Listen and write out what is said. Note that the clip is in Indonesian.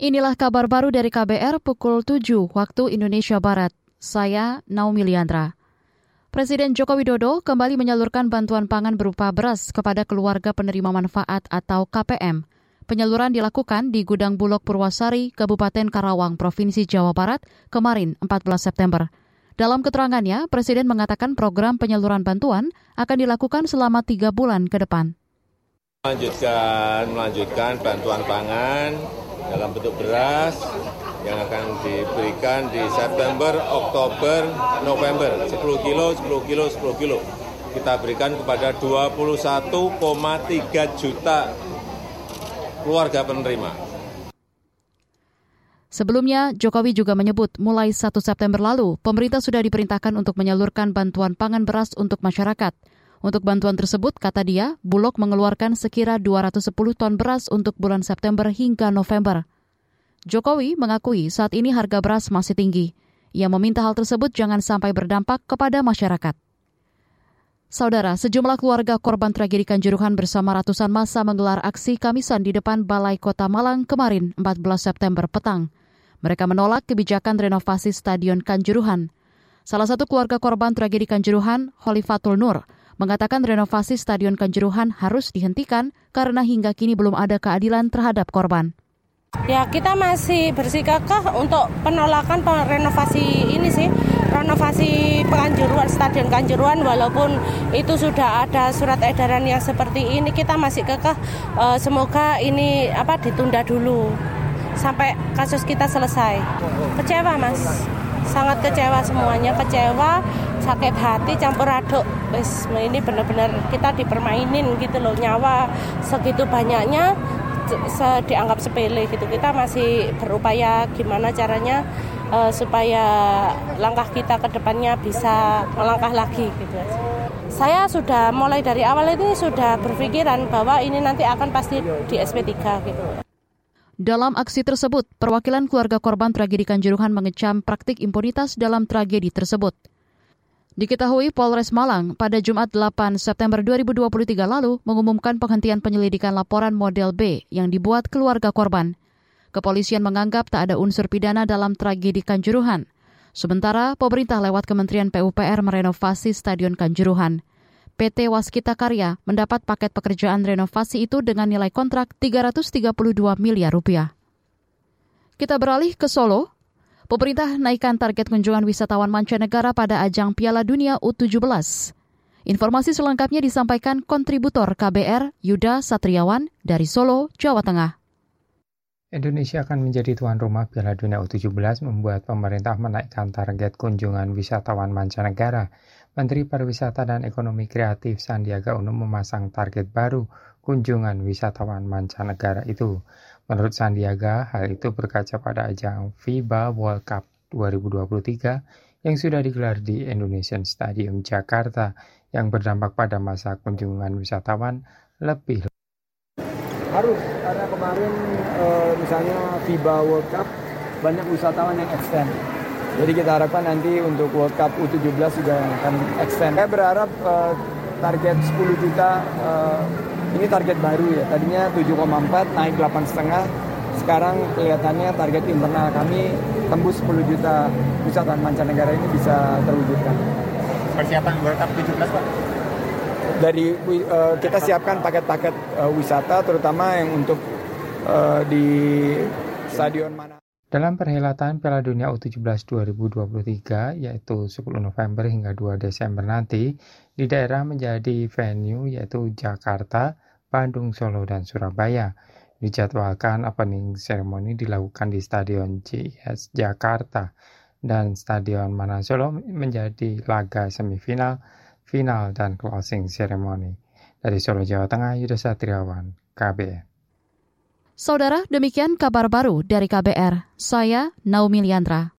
Inilah kabar baru dari KBR pukul 7 waktu Indonesia Barat. Saya Naomi Liandra. Presiden Joko Widodo kembali menyalurkan bantuan pangan berupa beras kepada keluarga penerima manfaat atau KPM. Penyaluran dilakukan di Gudang Bulog Purwasari, Kabupaten Karawang, Provinsi Jawa Barat, kemarin 14 September. Dalam keterangannya, Presiden mengatakan program penyaluran bantuan akan dilakukan selama tiga bulan ke depan. Melanjutkan, melanjutkan bantuan pangan dalam bentuk beras yang akan diberikan di September, Oktober, November 10 kilo, 10 kilo, 10 kilo. Kita berikan kepada 21,3 juta keluarga penerima. Sebelumnya, Jokowi juga menyebut mulai 1 September lalu, pemerintah sudah diperintahkan untuk menyalurkan bantuan pangan beras untuk masyarakat. Untuk bantuan tersebut, kata dia, Bulog mengeluarkan sekira 210 ton beras untuk bulan September hingga November. Jokowi mengakui saat ini harga beras masih tinggi. Ia meminta hal tersebut jangan sampai berdampak kepada masyarakat. Saudara, sejumlah keluarga korban tragedi Kanjuruhan bersama ratusan masa menggelar aksi Kamisan di depan Balai Kota Malang kemarin 14 September petang. Mereka menolak kebijakan renovasi Stadion Kanjuruhan. Salah satu keluarga korban tragedi Kanjuruhan, Holifatul Nur, mengatakan renovasi Stadion Kanjuruhan harus dihentikan karena hingga kini belum ada keadilan terhadap korban. Ya kita masih bersikakah untuk penolakan renovasi ini sih renovasi Kanjuruhan Stadion Kanjuruhan walaupun itu sudah ada surat edaran yang seperti ini kita masih kekeh uh, semoga ini apa ditunda dulu sampai kasus kita selesai. Kecewa mas. Sangat kecewa semuanya kecewa sakit hati campur aduk wis ini benar-benar kita dipermainin gitu loh nyawa segitu banyaknya se dianggap sepele gitu kita masih berupaya gimana caranya uh, supaya langkah kita ke depannya bisa melangkah lagi gitu saya sudah mulai dari awal ini sudah berpikiran bahwa ini nanti akan pasti di SP3 gitu. Dalam aksi tersebut, perwakilan keluarga korban tragedi Kanjuruhan mengecam praktik impunitas dalam tragedi tersebut. Diketahui Polres Malang pada Jumat 8 September 2023 lalu mengumumkan penghentian penyelidikan laporan model B yang dibuat keluarga korban. Kepolisian menganggap tak ada unsur pidana dalam tragedi Kanjuruhan. Sementara pemerintah lewat Kementerian PUPR merenovasi Stadion Kanjuruhan. PT Waskita Karya mendapat paket pekerjaan renovasi itu dengan nilai kontrak 332 miliar rupiah. Kita beralih ke Solo, Pemerintah naikkan target kunjungan wisatawan mancanegara pada ajang Piala Dunia U17. Informasi selengkapnya disampaikan kontributor KBR Yuda Satriawan dari Solo, Jawa Tengah. Indonesia akan menjadi tuan rumah Piala Dunia U17 membuat pemerintah menaikkan target kunjungan wisatawan mancanegara. Menteri Pariwisata dan Ekonomi Kreatif Sandiaga Uno memasang target baru kunjungan wisatawan mancanegara itu. Menurut Sandiaga, hal itu berkaca pada ajang FIBA World Cup 2023 yang sudah digelar di Indonesian Stadium Jakarta yang berdampak pada masa kunjungan wisatawan lebih harus karena kemarin e, misalnya FIBA World Cup banyak wisatawan yang extend. Jadi kita harapkan nanti untuk World Cup U17 juga akan extend. Saya berharap e, target 10 juta e, ini target baru ya. Tadinya 7,4 naik 8,5. Sekarang kelihatannya target internal kami tembus 10 juta wisatawan mancanegara ini bisa terwujudkan. Persiapan World Cup 17 Pak? Dari uh, kita siapkan paket-paket uh, wisata terutama yang untuk uh, di stadion mana. Dalam perhelatan Piala Dunia U17 2023 yaitu 10 November hingga 2 Desember nanti di daerah menjadi venue yaitu Jakarta, Bandung, Solo, dan Surabaya. Dijadwalkan opening ceremony dilakukan di Stadion JS Jakarta dan Stadion Mana Solo menjadi laga semifinal, final, dan closing ceremony. Dari Solo, Jawa Tengah, Yudha Satriawan, KBR. Saudara, demikian kabar baru dari KBR. Saya Naomi Liandra.